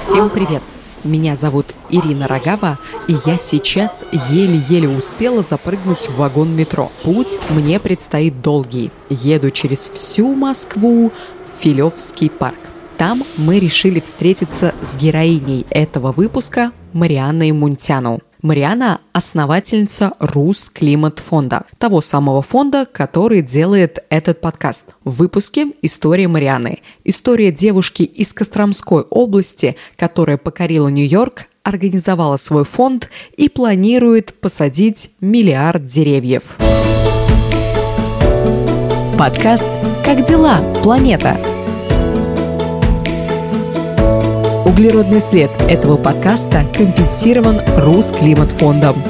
Всем привет! Меня зовут Ирина Рогава, и я сейчас еле-еле успела запрыгнуть в вагон метро. Путь мне предстоит долгий. Еду через всю Москву в Филевский парк. Там мы решили встретиться с героиней этого выпуска Марианной Мунтяну. Мариана – основательница Рус Климат Фонда, того самого фонда, который делает этот подкаст. В выпуске «История Марианы». История девушки из Костромской области, которая покорила Нью-Йорк, организовала свой фонд и планирует посадить миллиард деревьев. Подкаст «Как дела, планета?» Углеродный след этого подкаста компенсирован Русклиматфондом.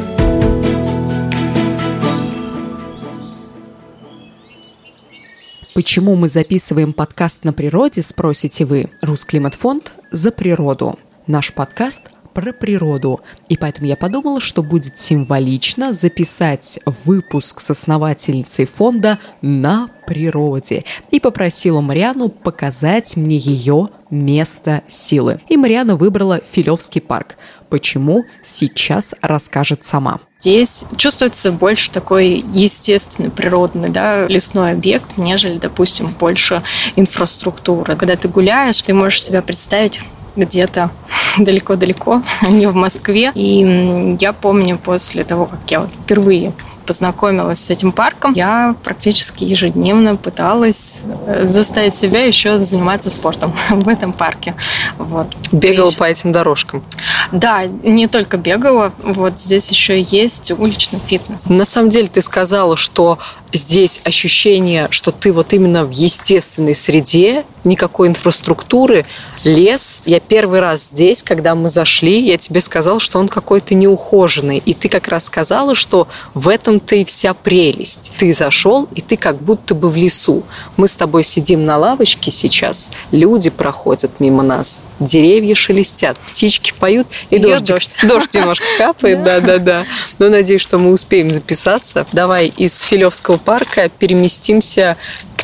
Почему мы записываем подкаст на природе, спросите вы. Русклиматфонд за природу. Наш подкаст про природу. И поэтому я подумала, что будет символично записать выпуск с основательницей фонда на природе. И попросила Мариану показать мне ее место силы. И Мариана выбрала Филевский парк. Почему? Сейчас расскажет сама. Здесь чувствуется больше такой естественный, природный, да, лесной объект, нежели, допустим, больше инфраструктуры. Когда ты гуляешь, ты можешь себя представить где-то далеко-далеко, а не в Москве. И я помню после того, как я вот впервые познакомилась с этим парком, я практически ежедневно пыталась э, заставить себя еще заниматься спортом в этом парке. Вот. Бегала по этим дорожкам? Да, не только бегала, вот здесь еще есть уличный фитнес. На самом деле ты сказала, что здесь ощущение, что ты вот именно в естественной среде, никакой инфраструктуры, лес. Я первый раз здесь, когда мы зашли, я тебе сказала, что он какой-то неухоженный. И ты как раз сказала, что в этом-то и вся прелесть. Ты зашел, и ты как будто бы в лесу. Мы с тобой сидим на лавочке сейчас, люди проходят мимо нас, деревья шелестят, птички поют, и дождь, дождь. дождь немножко капает, да-да-да. Но надеюсь, что мы успеем записаться. Давай из Филевского парка переместимся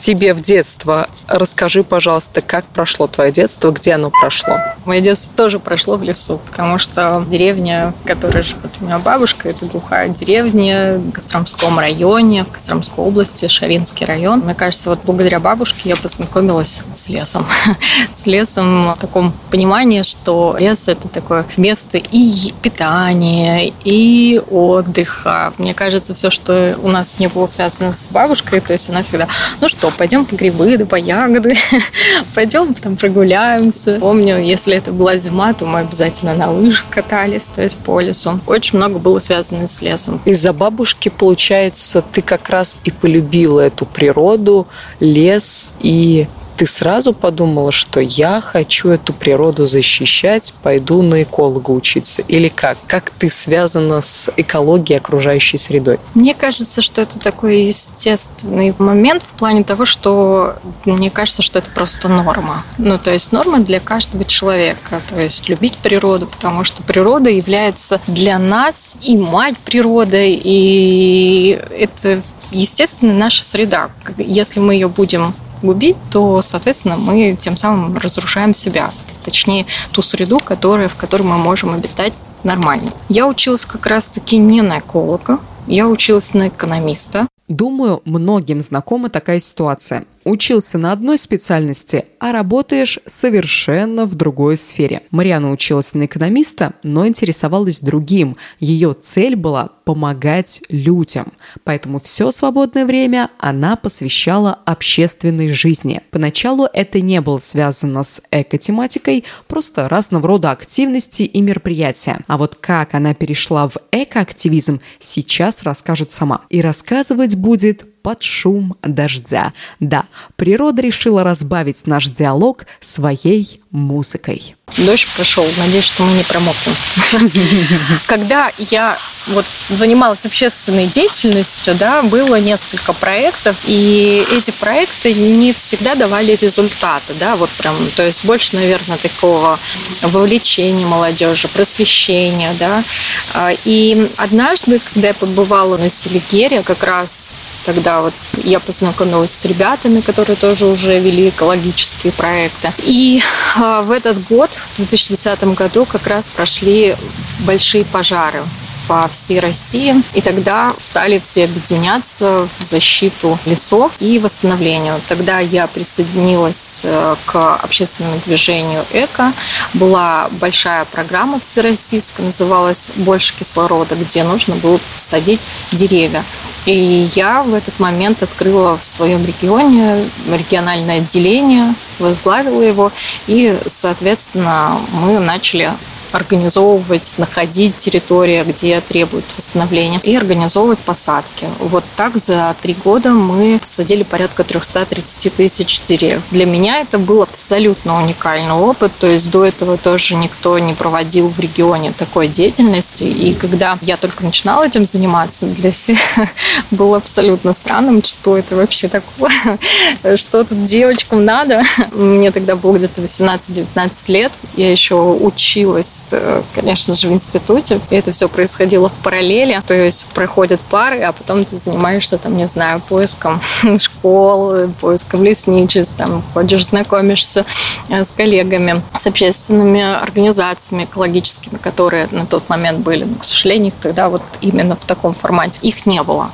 тебе в детство. Расскажи, пожалуйста, как прошло твое детство, где оно прошло? Мое детство тоже прошло в лесу, потому что деревня, в которой живет у меня бабушка, это глухая деревня в Костромском районе, в Костромской области, Шаринский район. Мне кажется, вот благодаря бабушке я познакомилась с лесом. с лесом в таком понимании, что лес – это такое место и питания, и отдыха. Мне кажется, все, что у нас не было связано с бабушкой, то есть она всегда, ну что, пойдем по грибы, да по ягоды, пойдем там прогуляемся. Помню, если это была зима, то мы обязательно на лыжах катались, то есть по лесу. Очень много было связано с лесом. Из-за бабушки, получается, ты как раз и полюбила эту природу, лес и ты сразу подумала, что я хочу эту природу защищать, пойду на эколога учиться? Или как? Как ты связана с экологией окружающей средой? Мне кажется, что это такой естественный момент в плане того, что мне кажется, что это просто норма. Ну, то есть норма для каждого человека. То есть любить природу, потому что природа является для нас и мать природы, и это естественно наша среда. Если мы ее будем губить, то, соответственно, мы тем самым разрушаем себя, точнее, ту среду, которая, в которой мы можем обитать нормально. Я училась как раз-таки не на эколога, я училась на экономиста. Думаю, многим знакома такая ситуация учился на одной специальности, а работаешь совершенно в другой сфере. Мариана училась на экономиста, но интересовалась другим. Ее цель была помогать людям. Поэтому все свободное время она посвящала общественной жизни. Поначалу это не было связано с эко-тематикой, просто разного рода активности и мероприятия. А вот как она перешла в экоактивизм, сейчас расскажет сама. И рассказывать будет под шум дождя. Да, природа решила разбавить наш диалог своей музыкой. Дождь прошел, надеюсь, что мы не промокнем. Когда я вот занималась общественной деятельностью, да, было несколько проектов, и эти проекты не всегда давали результаты, да, вот прям, то есть больше, наверное, такого вовлечения молодежи, просвещения, да. А, и однажды, когда я побывала на Селигере, как раз Тогда вот я познакомилась с ребятами, которые тоже уже вели экологические проекты. И а, в этот год, в 2010 году, как раз прошли большие пожары по всей России. И тогда стали все объединяться в защиту лесов и восстановлению. Тогда я присоединилась э, к общественному движению «Эко». Была большая программа всероссийская, называлась «Больше кислорода», где нужно было посадить деревья. И я в этот момент открыла в своем регионе региональное отделение, возглавила его, и, соответственно, мы начали организовывать, находить территории, где требуют восстановления, и организовывать посадки. Вот так за три года мы посадили порядка 330 тысяч деревьев. Для меня это был абсолютно уникальный опыт, то есть до этого тоже никто не проводил в регионе такой деятельности, и когда я только начинала этим заниматься, для всех было абсолютно странным, что это вообще такое, что тут девочкам надо. Мне тогда было где-то 18-19 лет, я еще училась Э, конечно же, в институте. И это все происходило в параллели. То есть проходят пары, а потом ты занимаешься, там, не знаю, поиском школы, поиском лесничеств, там, ходишь, знакомишься э, с коллегами, с общественными организациями экологическими, которые на тот момент были. Но, к сожалению, их тогда вот именно в таком формате их не было.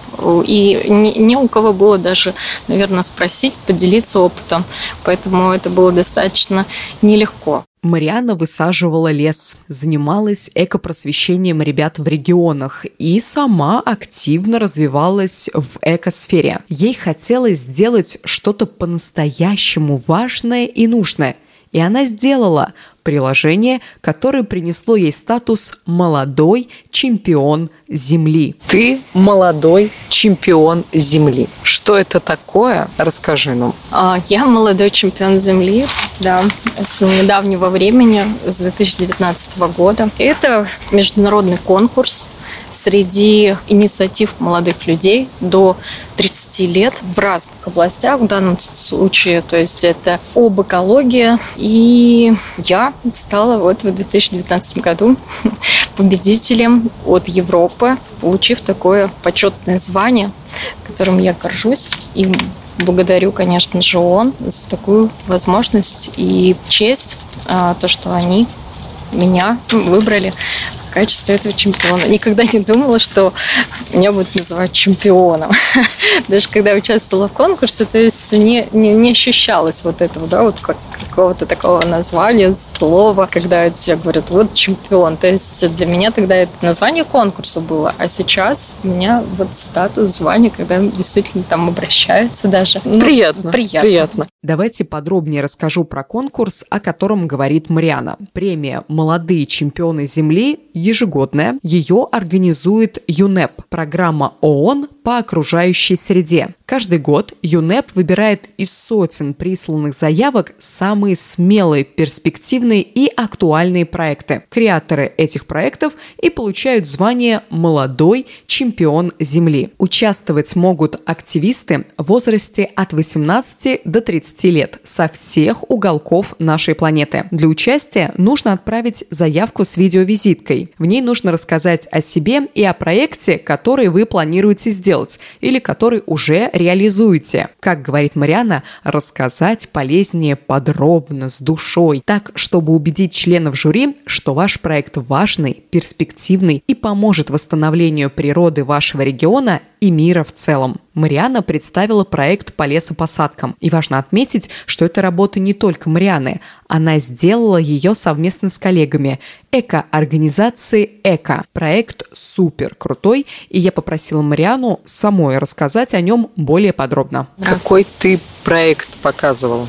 И ни, ни у кого было даже, наверное, спросить, поделиться опытом. Поэтому это было достаточно нелегко. Марианна высаживала лес, занималась экопросвещением ребят в регионах и сама активно развивалась в экосфере. Ей хотелось сделать что-то по-настоящему важное и нужное – и она сделала приложение, которое принесло ей статус «молодой чемпион Земли». Ты молодой чемпион Земли. Что это такое? Расскажи нам. А, я молодой чемпион Земли, да, с недавнего времени, с 2019 года. Это международный конкурс среди инициатив молодых людей до 30 лет в разных областях в данном случае. То есть это об экологии. И я стала вот в 2019 году победителем от Европы, получив такое почетное звание, которым я горжусь. И благодарю, конечно же, ООН за такую возможность и честь, а, то, что они меня выбрали в качестве этого чемпиона. Никогда не думала, что меня будут называть чемпионом. Даже когда участвовала в конкурсе, то есть не, не, не ощущалось вот этого, да, вот как, какого-то такого названия, слова, когда тебе говорят, вот чемпион. То есть для меня тогда это название конкурса было, а сейчас у меня вот статус, звание, когда действительно там обращаются даже. Ну, приятно, приятно. Приятно. Давайте подробнее расскажу про конкурс, о котором говорит Мариана. Премия «Молодые чемпионы Земли» ежегодная. Ее организует ЮНЕП, программа ООН по окружающей среде. Каждый год ЮНЕП выбирает из сотен присланных заявок самые смелые, перспективные и актуальные проекты. Креаторы этих проектов и получают звание «Молодой чемпион Земли». Участвовать могут активисты в возрасте от 18 до 30 лет со всех уголков нашей планеты. Для участия нужно отправить заявку с видеовизиткой. В ней нужно рассказать о себе и о проекте, который вы планируете сделать или который уже реализуете. Как говорит Мариана, рассказать полезнее подробно, с душой, так, чтобы убедить членов жюри, что ваш проект важный, перспективный и поможет восстановлению природы вашего региона и мира в целом. Мариана представила проект по лесопосадкам. И важно отметить, что это работа не только Марианы. Она сделала ее совместно с коллегами эко-организации «Эко». Проект супер крутой, и я попросила Мариану самой рассказать о нем более подробно. Какой ты проект показывала?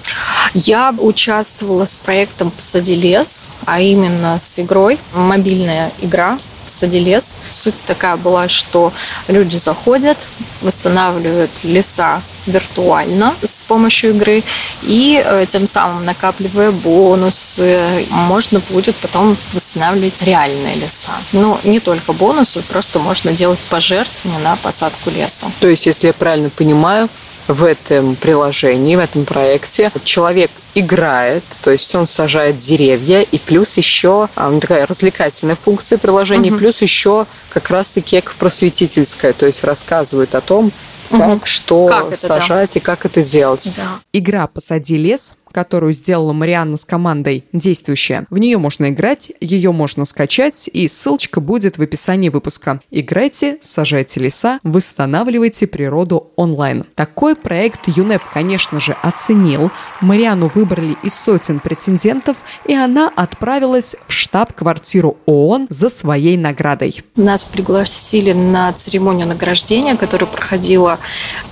Я участвовала с проектом «Посади лес», а именно с игрой, мобильная игра, «Посади лес». Суть такая была, что люди заходят, восстанавливают леса виртуально с помощью игры и э, тем самым накапливая бонусы, можно будет потом восстанавливать реальные леса. Но не только бонусы, просто можно делать пожертвования на посадку леса. То есть, если я правильно понимаю, в этом приложении, в этом проекте человек играет, то есть он сажает деревья, и плюс еще а, такая развлекательная функция приложения, угу. плюс еще как раз-таки просветительская, то есть рассказывает о том, как, что как сажать да. и как это делать. Да. Игра «Посади лес» которую сделала Марианна с командой, действующая. В нее можно играть, ее можно скачать, и ссылочка будет в описании выпуска. Играйте, сажайте леса, восстанавливайте природу онлайн. Такой проект ЮНЕП, конечно же, оценил. Марианну выбрали из сотен претендентов, и она отправилась в штаб-квартиру ООН за своей наградой. Нас пригласили на церемонию награждения, которая проходила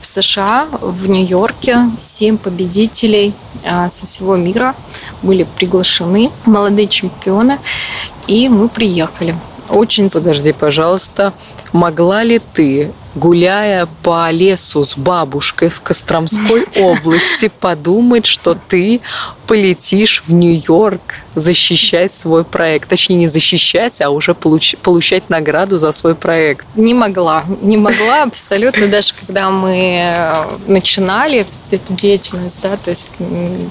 США, в Нью-Йорке. Семь победителей а, со всего мира были приглашены, молодые чемпионы, и мы приехали. Очень... Подожди, пожалуйста, могла ли ты гуляя по лесу с бабушкой в Костромской области, подумать, что ты полетишь в Нью-Йорк защищать свой проект. Точнее, не защищать, а уже получ- получать награду за свой проект. Не могла. Не могла абсолютно. Даже когда мы э, начинали эту деятельность, да, то есть,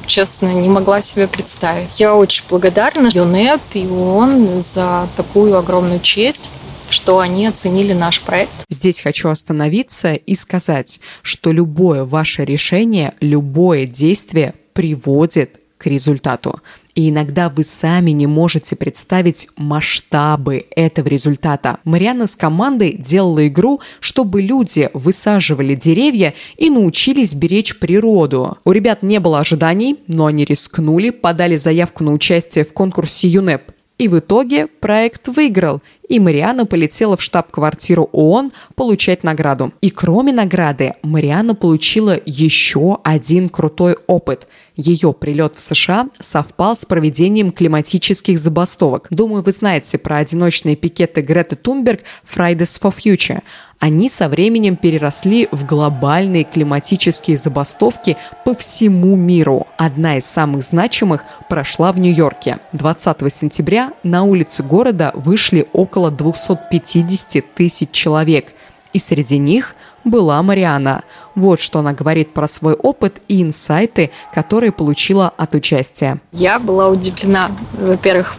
честно, не могла себе представить. Я очень благодарна ЮНЕП и ООН за такую огромную честь что они оценили наш проект. Здесь хочу остановиться и сказать, что любое ваше решение, любое действие приводит к результату. И иногда вы сами не можете представить масштабы этого результата. Мариана с командой делала игру, чтобы люди высаживали деревья и научились беречь природу. У ребят не было ожиданий, но они рискнули, подали заявку на участие в конкурсе ЮНЕП. И в итоге проект выиграл, и Мариана полетела в штаб-квартиру ООН получать награду. И кроме награды, Мариана получила еще один крутой опыт. Ее прилет в США совпал с проведением климатических забастовок. Думаю, вы знаете про одиночные пикеты Греты Тунберг Fridays for Future – они со временем переросли в глобальные климатические забастовки по всему миру. Одна из самых значимых прошла в Нью-Йорке. 20 сентября на улицы города вышли около 250 тысяч человек, и среди них была Мариана – вот что она говорит про свой опыт и инсайты, которые получила от участия. Я была удивлена. Во-первых,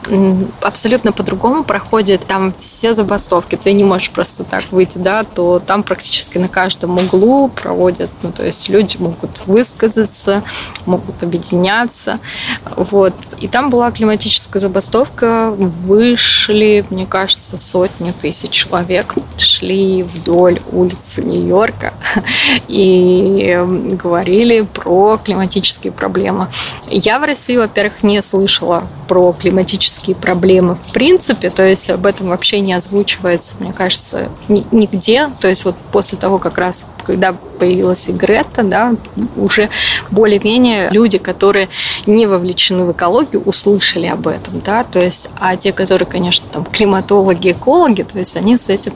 абсолютно по-другому проходят там все забастовки. Ты не можешь просто так выйти, да, то там практически на каждом углу проводят, ну, то есть люди могут высказаться, могут объединяться. Вот. И там была климатическая забастовка. Вышли, мне кажется, сотни тысяч человек. Шли вдоль улицы Нью-Йорка. И и говорили про климатические проблемы. Я в России, во-первых, не слышала про климатические проблемы в принципе, то есть об этом вообще не озвучивается, мне кажется, нигде. То есть вот после того, как раз, когда появилась и Грета, да, уже более-менее люди, которые не вовлечены в экологию, услышали об этом, да, то есть, а те, которые, конечно, там климатологи, экологи, то есть они с этим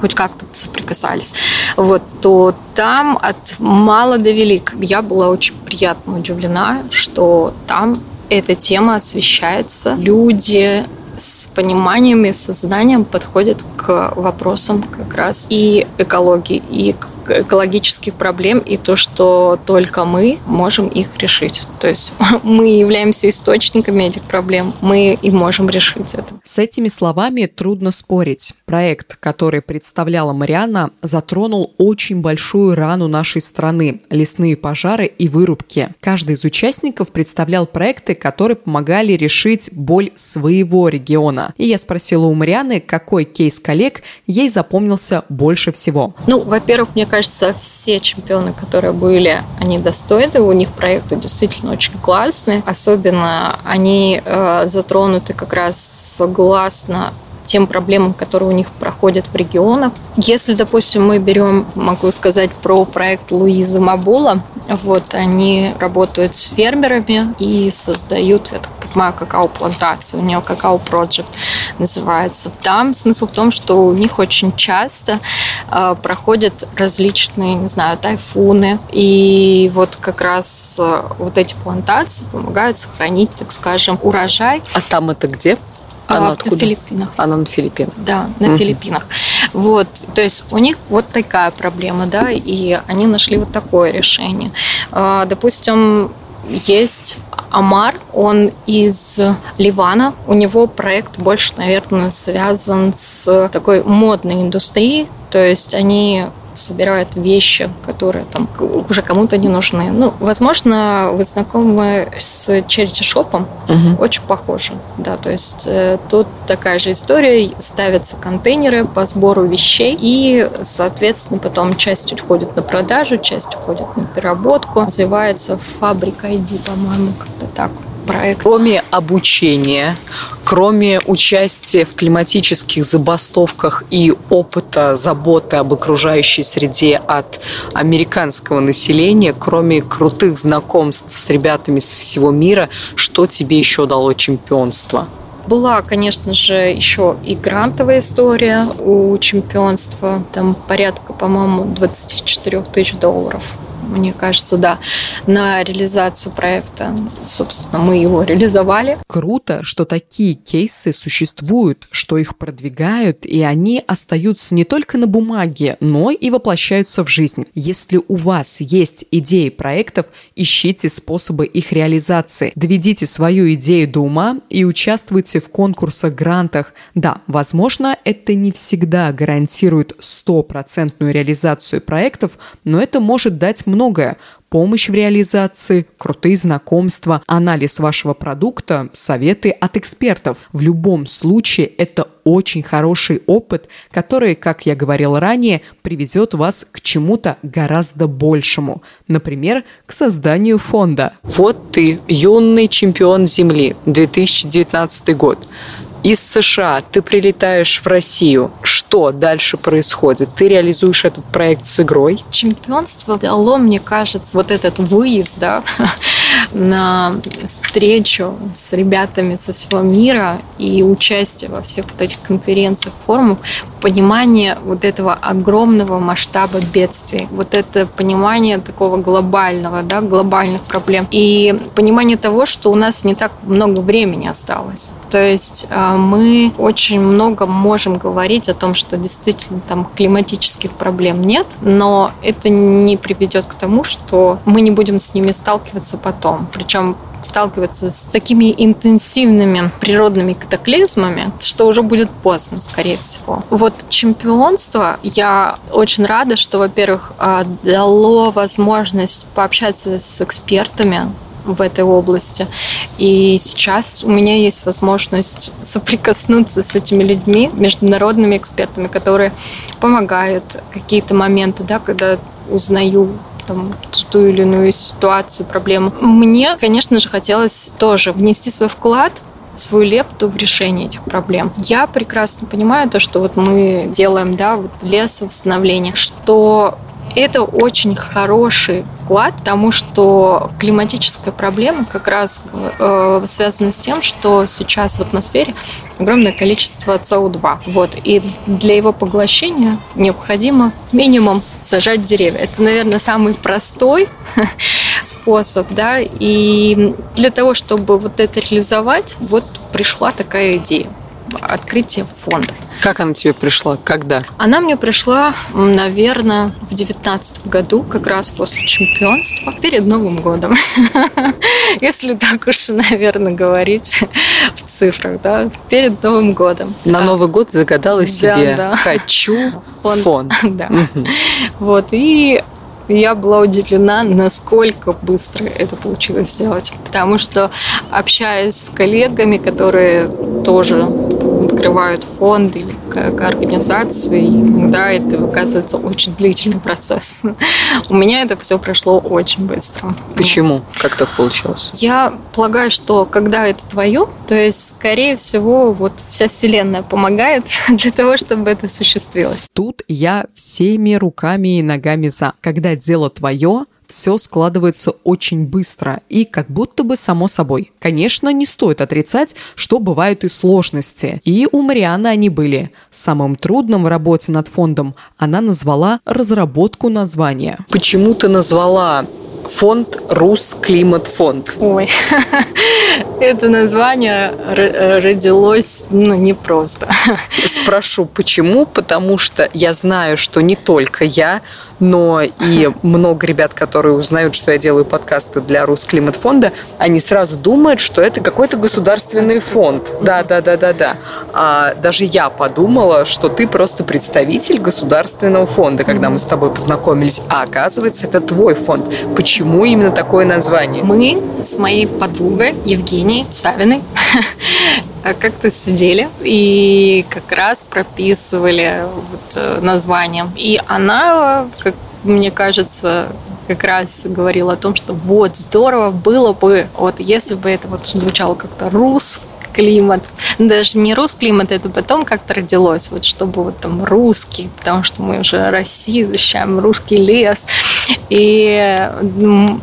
хоть как-то соприкасались, вот, то там от мала до велик я была очень приятно удивлена, что там эта тема освещается. Люди с пониманием и сознанием подходят к вопросам как раз и экологии, и к экологических проблем и то, что только мы можем их решить. То есть мы являемся источниками этих проблем, мы и можем решить это. С этими словами трудно спорить. Проект, который представляла Марианна, затронул очень большую рану нашей страны – лесные пожары и вырубки. Каждый из участников представлял проекты, которые помогали решить боль своего региона. И я спросила у Марианы, какой кейс коллег ей запомнился больше всего. Ну, во-первых, мне кажется, все чемпионы, которые были, они достойны, у них проекты действительно очень классные. Особенно они э, затронуты как раз согласно тем проблемам, которые у них проходят в регионах. Если, допустим, мы берем, могу сказать, про проект Луизы Мабула, вот они работают с фермерами и создают, я так понимаю, какао-плантацию. У нее какао-проект называется. Там смысл в том, что у них очень часто э, проходят различные, не знаю, тайфуны. И вот как раз э, вот эти плантации помогают сохранить, так скажем, урожай. А там это где? Она а, откуда? На Филиппинах. Она на Филиппинах. Да, на угу. Филиппинах. Вот, то есть у них вот такая проблема, да, и они нашли вот такое решение. А, допустим, есть Амар, он из Ливана. У него проект больше, наверное, связан с такой модной индустрией. То есть они собирают вещи, которые там уже кому-то не нужны. Ну, возможно, вы знакомы с Shop, угу. очень похоже. Да, то есть э, тут такая же история, ставятся контейнеры по сбору вещей, и, соответственно, потом часть уходит на продажу, часть уходит на переработку. Называется фабрика ID, по-моему, как-то так проект. Кроме обучения, кроме участия в климатических забастовках и опыта заботы об окружающей среде от американского населения, кроме крутых знакомств с ребятами с всего мира, что тебе еще дало чемпионство? Была, конечно же, еще и грантовая история у чемпионства. Там порядка, по-моему, 24 тысяч долларов мне кажется, да, на реализацию проекта. Собственно, мы его реализовали. Круто, что такие кейсы существуют, что их продвигают, и они остаются не только на бумаге, но и воплощаются в жизнь. Если у вас есть идеи проектов, ищите способы их реализации. Доведите свою идею до ума и участвуйте в конкурсах, грантах. Да, возможно, это не всегда гарантирует стопроцентную реализацию проектов, но это может дать много многое. Помощь в реализации, крутые знакомства, анализ вашего продукта, советы от экспертов. В любом случае это очень хороший опыт, который, как я говорил ранее, приведет вас к чему-то гораздо большему. Например, к созданию фонда. Вот ты, юный чемпион Земли, 2019 год из США ты прилетаешь в Россию, что дальше происходит? Ты реализуешь этот проект с игрой? Чемпионство дало, мне кажется, вот этот выезд, да, на встречу с ребятами со всего мира и участие во всех вот этих конференциях, форумах, понимание вот этого огромного масштаба бедствий, вот это понимание такого глобального, да, глобальных проблем и понимание того, что у нас не так много времени осталось. То есть а, мы очень много можем говорить о том, что действительно там климатических проблем нет, но это не приведет к тому, что мы не будем с ними сталкиваться потом. Причем сталкиваться с такими интенсивными природными катаклизмами, что уже будет поздно, скорее всего. Вот чемпионство, я очень рада, что, во-первых, а, дало возможность пообщаться с экспертами, в этой области. И сейчас у меня есть возможность соприкоснуться с этими людьми, международными экспертами, которые помогают какие-то моменты, да, когда узнаю там, ту или иную ситуацию, проблему. Мне, конечно же, хотелось тоже внести свой вклад свою лепту в решение этих проблем. Я прекрасно понимаю то, что вот мы делаем, да, вот лесовосстановление, что это очень хороший вклад, потому что климатическая проблема как раз э, связана с тем, что сейчас в атмосфере огромное количество СО2. Вот. И для его поглощения необходимо минимум сажать деревья. Это, наверное, самый простой способ, да, и для того, чтобы вот это реализовать, вот пришла такая идея открытия фонда. Как она тебе пришла? Когда? Она мне пришла, наверное, в девятнадцатом году, как раз после чемпионства, перед Новым годом. Если так уж, наверное, говорить в цифрах, да, перед Новым годом. На Новый год загадала себе. «хочу фонд». фонд. Да. Вот, и я была удивлена, насколько быстро это получилось сделать. Потому что, общаясь с коллегами, которые тоже открывают фонд или как организации, иногда это оказывается очень длительный процесс. У меня это все прошло очень быстро. Почему? Как так получилось? Я полагаю, что когда это твое, то есть, скорее всего, вот вся Вселенная помогает для того, чтобы это осуществилось. Тут я всеми руками и ногами за. Когда дело твое, все складывается очень быстро и как будто бы само собой. Конечно, не стоит отрицать, что бывают и сложности. И у Марианы они были. Самым трудным в работе над фондом она назвала разработку названия. Почему ты назвала фонд Рус Климат Фонд? Ой, Это название родилось ну, непросто. Спрошу, почему? Потому что я знаю, что не только я, но и много ребят, которые узнают, что я делаю подкасты для Русклиматфонда, они сразу думают, что это какой-то государственный фонд. Да, да, да, да, да. А даже я подумала, что ты просто представитель государственного фонда, когда мы с тобой познакомились. А оказывается, это твой фонд. Почему именно такое название? Мы с моей подругой Евгенией Савиной как-то сидели и как раз прописывали вот э, название. И она, как мне кажется, как раз говорила о том, что вот здорово было бы, вот если бы это вот звучало как-то рус, климат. Даже не русский климат, это потом как-то родилось, вот чтобы вот там русский, потому что мы уже Россию защищаем, русский лес. И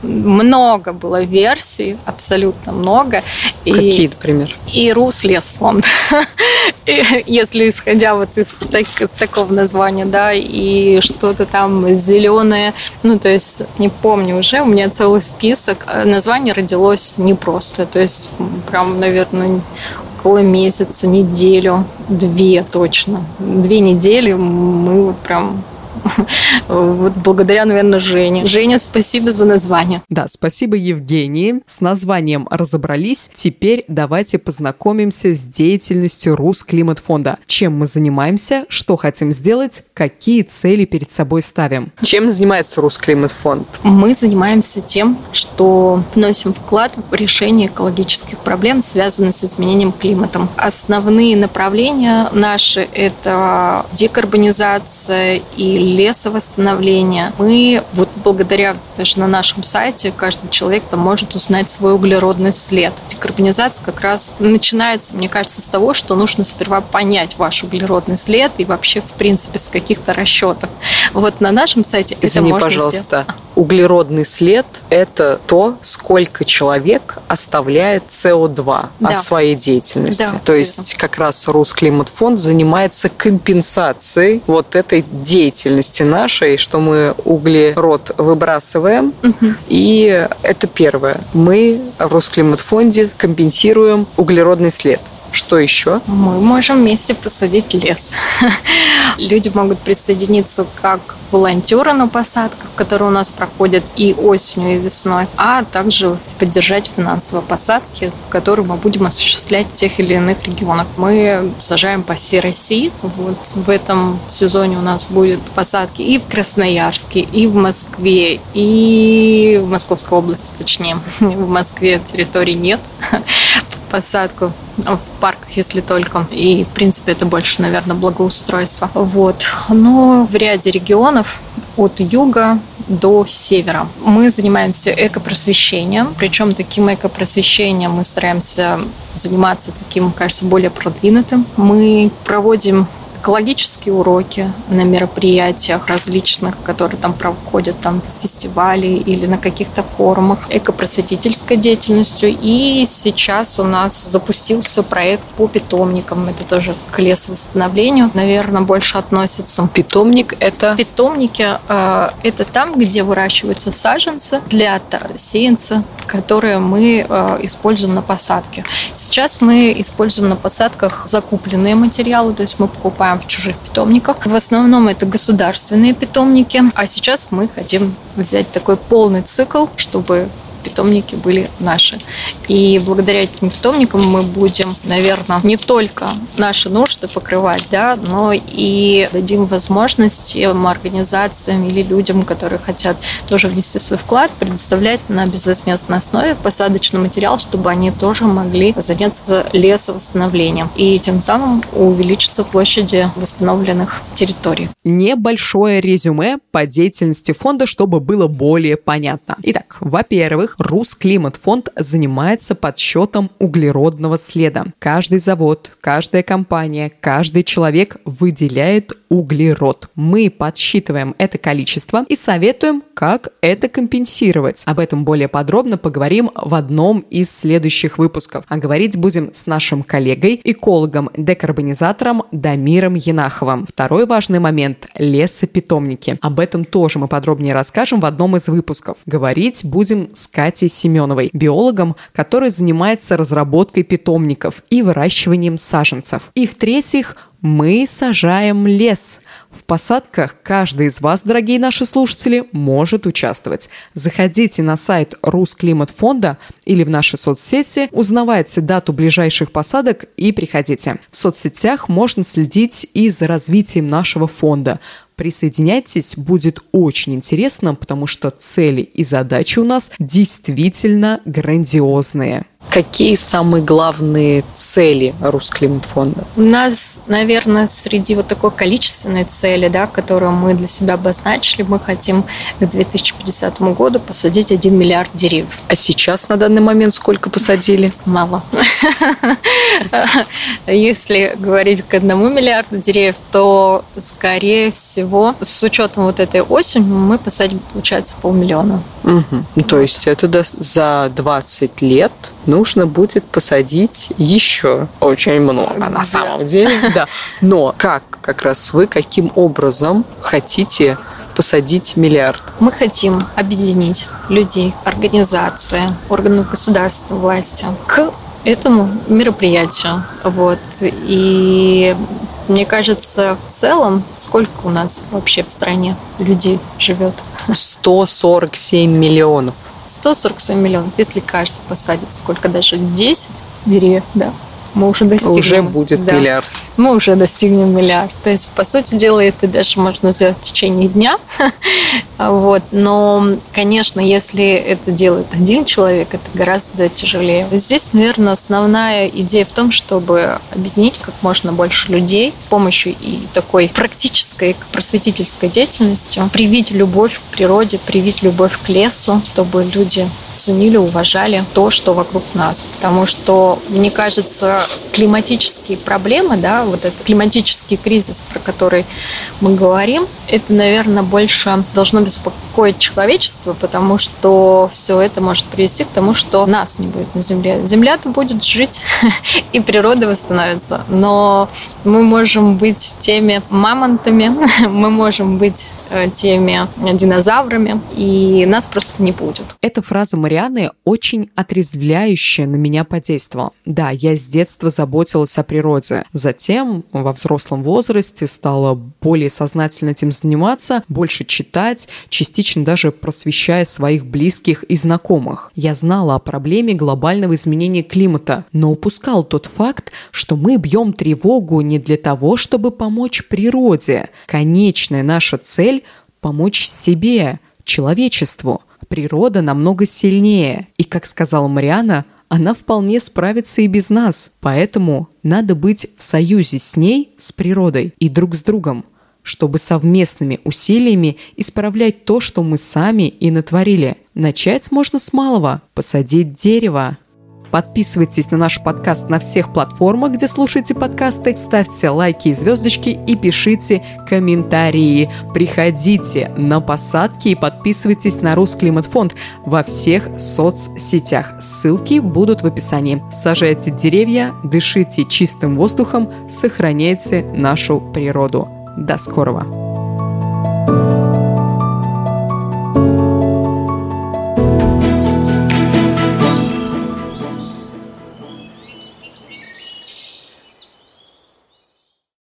много было версий, абсолютно много. Какие, например? И Руслесфонд. Если исходя вот из, так, из такого названия, да, и что-то там зеленое, ну, то есть, не помню уже, у меня целый список. Название родилось непросто, то есть, прям, наверное, около месяца, неделю, две точно. Две недели мы вот прям вот благодаря, наверное, Жене. Женя, спасибо за название. Да, спасибо Евгении. С названием разобрались. Теперь давайте познакомимся с деятельностью Русклиматфонда. Чем мы занимаемся, что хотим сделать, какие цели перед собой ставим. Чем занимается Русклиматфонд? Мы занимаемся тем, что вносим вклад в решение экологических проблем, связанных с изменением климата. Основные направления наши – это декарбонизация и лесовосстановления. Мы вот благодаря даже на нашем сайте каждый человек там может узнать свой углеродный след. Декарбонизация как раз начинается, мне кажется, с того, что нужно сперва понять ваш углеродный след и вообще, в принципе, с каких-то расчетов. Вот на нашем сайте Извини, это можно пожалуйста, сделать. Углеродный след – это то, сколько человек оставляет СО2 да. от своей деятельности. Да, то есть как раз Русклиматфонд занимается компенсацией вот этой деятельности нашей, что мы углерод выбрасываем. Угу. И это первое. Мы в Росклиматфонде компенсируем углеродный след. Что еще? Мы можем вместе посадить лес. Люди могут присоединиться как волонтеры на посадках, которые у нас проходят и осенью, и весной, а также поддержать финансовые посадки, которые мы будем осуществлять в тех или иных регионах. Мы сажаем по всей России. Вот в этом сезоне у нас будет посадки и в Красноярске, и в Москве, и в Московской области, точнее. В Москве территории нет посадку в парках, если только. И, в принципе, это больше, наверное, благоустройство. Вот. Но в ряде регионов от юга до севера. Мы занимаемся экопросвещением, причем таким экопросвещением мы стараемся заниматься таким, кажется, более продвинутым. Мы проводим экологические уроки на мероприятиях различных, которые там проходят там в фестивале или на каких-то форумах, экопросветительской деятельностью. И сейчас у нас запустился проект по питомникам. Это тоже к лесовосстановлению, наверное, больше относится. Питомник – это? Питомники э, – это там, где выращиваются саженцы для сеянца, которые мы э, используем на посадке. Сейчас мы используем на посадках закупленные материалы, то есть мы покупаем в чужих питомниках. В основном это государственные питомники, а сейчас мы хотим взять такой полный цикл, чтобы питомники были наши. И благодаря этим питомникам мы будем, наверное, не только наши нужды покрывать, да, но и дадим возможность тем организациям или людям, которые хотят тоже внести свой вклад, предоставлять на безвозмездной основе посадочный материал, чтобы они тоже могли заняться лесовосстановлением и тем самым увеличиться площади восстановленных территорий. Небольшое резюме по деятельности фонда, чтобы было более понятно. Итак, во-первых, Русклиматфонд занимается подсчетом углеродного следа. Каждый завод, каждая компания, каждый человек выделяет углерод. Мы подсчитываем это количество и советуем, как это компенсировать. Об этом более подробно поговорим в одном из следующих выпусков. А говорить будем с нашим коллегой, экологом-декарбонизатором Дамиром Янаховым. Второй важный момент – лесопитомники. Об этом тоже мы подробнее расскажем в одном из выпусков. Говорить будем с Катей Семеновой, биологом, который занимается разработкой питомников и выращиванием саженцев. И в-третьих, мы сажаем лес. В посадках каждый из вас, дорогие наши слушатели, может участвовать. Заходите на сайт Русклиматфонда или в наши соцсети, узнавайте дату ближайших посадок и приходите. В соцсетях можно следить и за развитием нашего фонда. Присоединяйтесь, будет очень интересно, потому что цели и задачи у нас действительно грандиозные. Какие самые главные цели Русклиматфонда? У нас, наверное, среди вот такой количественной цели, да, которую мы для себя обозначили, мы хотим к 2050 году посадить 1 миллиард деревьев. А сейчас на данный момент сколько посадили? Мало. Если говорить к одному миллиарду деревьев, то, скорее всего, с учетом вот этой осени мы посадим, получается, полмиллиона. Угу. То есть это за 20 лет нужно будет посадить еще очень много на самом деле. Да. Но как как раз вы, каким образом хотите посадить миллиард? Мы хотим объединить людей, организации, органов государственной власти к этому мероприятию. Вот. И мне кажется, в целом, сколько у нас вообще в стране людей живет? 147 миллионов. 147 миллионов, если каждый посадит сколько даже 10 деревьев, да, мы уже достигнем. Уже будет да, миллиард. Мы уже достигнем миллиард. То есть, по сути дела, это даже можно сделать в течение дня. вот. Но, конечно, если это делает один человек, это гораздо тяжелее. Здесь, наверное, основная идея в том, чтобы объединить как можно больше людей с помощью и такой практической просветительской деятельности, привить любовь к природе, привить любовь к лесу, чтобы люди ценили, уважали то, что вокруг нас. Потому что, мне кажется, климатические проблемы, да, вот этот климатический кризис, про который мы говорим, это, наверное, больше должно беспокоить человечество, потому что все это может привести к тому, что нас не будет на Земле. Земля-то будет жить, и природа восстановится. Но мы можем быть теми мамонтами, мы можем быть теми динозаврами, и нас просто не будет. Эта фраза Марианы очень отрезвляющая на меня подействовала. Да, я с детства заботилась о природе. Затем во взрослом возрасте стала более сознательно этим заниматься, больше читать, частично даже просвещая своих близких и знакомых. Я знала о проблеме глобального изменения климата, но упускал тот факт, что мы бьем тревогу не для того, чтобы помочь природе. Конечная наша цель – помочь себе, человечеству. Природа намного сильнее. И, как сказала Мариана, она вполне справится и без нас. Поэтому надо быть в союзе с ней, с природой и друг с другом, чтобы совместными усилиями исправлять то, что мы сами и натворили. Начать можно с малого – посадить дерево. Подписывайтесь на наш подкаст на всех платформах, где слушаете подкасты, ставьте лайки и звездочки и пишите комментарии. Приходите на посадки и подписывайтесь на Русклиматфонд во всех соцсетях. Ссылки будут в описании. Сажайте деревья, дышите чистым воздухом, сохраняйте нашу природу. До скорого! thank you